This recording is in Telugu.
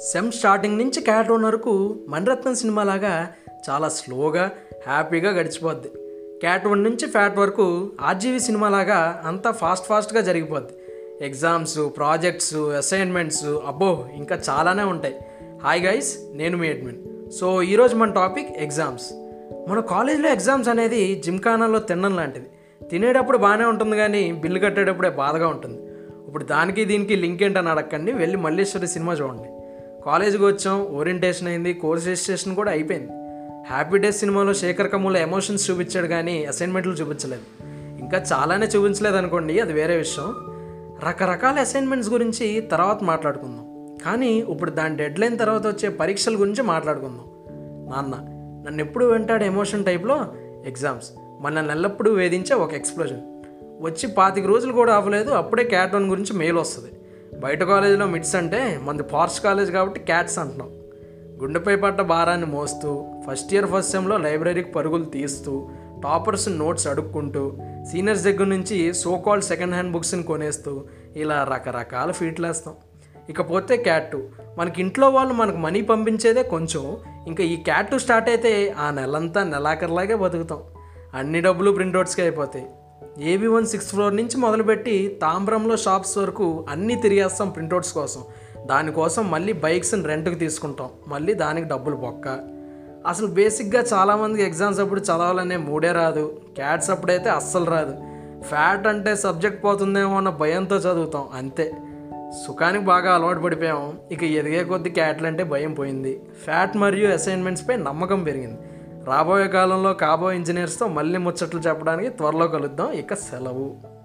సెమ్ స్టార్టింగ్ నుంచి క్యాట్ వరకు మణిరత్నం సినిమాలాగా చాలా స్లోగా హ్యాపీగా గడిచిపోద్ది. క్యాట్ వన్ నుంచి ఫ్యాట్ వరకు ఆర్జీవీ సినిమాలాగా అంతా ఫాస్ట్ ఫాస్ట్గా జరిగిపోద్ది. ఎగ్జామ్స్ ప్రాజెక్ట్స్ అసైన్మెంట్స్ అబ్బో ఇంకా చాలానే ఉంటాయి. హాయ్ గైస్ నేను మీ అడ్మిన్. సో ఈరోజు మన టాపిక్ ఎగ్జామ్స్. మన కాలేజీలో ఎగ్జామ్స్ అనేది జిమ్ఖానాలో తినడం లాంటిది. తినేటప్పుడు బాగానే ఉంటుంది కానీ బిల్లు కట్టేటప్పుడే బాధగా ఉంటుంది. ఇప్పుడు దానికి దీనికి లింక్ ఏంటని అడగండి వెళ్ళి మల్లేశ్వరి సినిమా చూడండి. కాలేజీకి వచ్చాం ఓరియంటేషన్ అయింది కోర్స్ రిజిస్ట్రేషన్ కూడా అయిపోయింది. హ్యాపీ డేస్ సినిమాలో శేఖర్ కమ్ముల ఎమోషన్స్ చూపించాడు కానీ అసైన్మెంట్లు చూపించలేదు. ఇంకా చాలానే చూపించలేదు అనుకోండి అది వేరే విషయం. రకరకాల అసైన్మెంట్స్ గురించి తర్వాత మాట్లాడుకుందాం. కానీ ఇప్పుడు దాని డెడ్లైన్ తర్వాత వచ్చే పరీక్షల గురించి మాట్లాడుకుందాం. నాన్న నన్ను ఎప్పుడు వెంటాడు ఎమోషన్ టైప్లో? ఎగ్జామ్స్. మనల్ని ఎల్లప్పుడూ వేధించే ఒక ఎక్స్ప్లోజన్ వచ్చి పాతిక రోజులు కూడా అవ్వలేదు అప్పుడే క్యాట్ వన్ గురించి మెయిల్ వస్తుంది. బయట కాలేజీలో మిట్స్ అంటే మనది ఫార్స్ కాలేజ్ కాబట్టి క్యాట్స్ అంటున్నాం. గుండెపై పట్ట భారాన్ని మోస్తూ ఫస్ట్ ఇయర్ ఫస్ట్ సెమ్లో లైబ్రరీకి పరుగులు తీస్తూ టాపర్స్ నోట్స్ అడుక్కుంటూ సీనియర్స్ దగ్గర నుంచి సో కాల్డ్ సెకండ్ హ్యాండ్ బుక్స్ని కొనేస్తూ ఇలా రకరకాల ఫీట్లు వేస్తాం ఇకపోతే క్యాట్ మనకి ఇంట్లో వాళ్ళు మనకు మనీ పంపించేదే కొంచెం ఇంకా ఈ క్యాట్ స్టార్ట్ అయితే ఆ నెలంతా నెలాఖరులాగే బతుకుతాం. అన్ని డబ్బులు ప్రింట్అవుట్స్కి అయిపోతాయి. ఏబీ వన్ సిక్స్ ఫ్లోర్ నుంచి మొదలుపెట్టి తాంబ్రంలో షాప్స్ వరకు అన్నీ తిరిగేస్తాం ప్రింటౌట్స్ కోసం. దానికోసం మళ్ళీ బైక్స్ని రెంట్కి తీసుకుంటాం. మళ్ళీ దానికి డబ్బులు బొక్క. అసలు బేసిక్గా చాలామందికి ఎగ్జామ్స్ అప్పుడు చదవాలనే మూడే రాదు. క్యాట్స్ అప్పుడైతే అస్సలు రాదు. ఫ్యాట్ అంటే సబ్జెక్ట్ పోతుందేమో అన్న భయంతో చదువుతాం అంతే. సుఖానికి బాగా అలవాటు పడిపోయాం. ఇక ఎదిగే కొద్ది క్యాట్లు అంటే భయం పోయింది. ఫ్యాట్ మరియు అసైన్మెంట్స్పై నమ్మకం పెరిగింది. రాబోయే కాలంలో కాబోయే ఇంజనీర్స్తో మళ్ళీ ముచ్చట్లు చెప్పడానికి త్వరలో కలుద్దాం. ఇక సెలవు.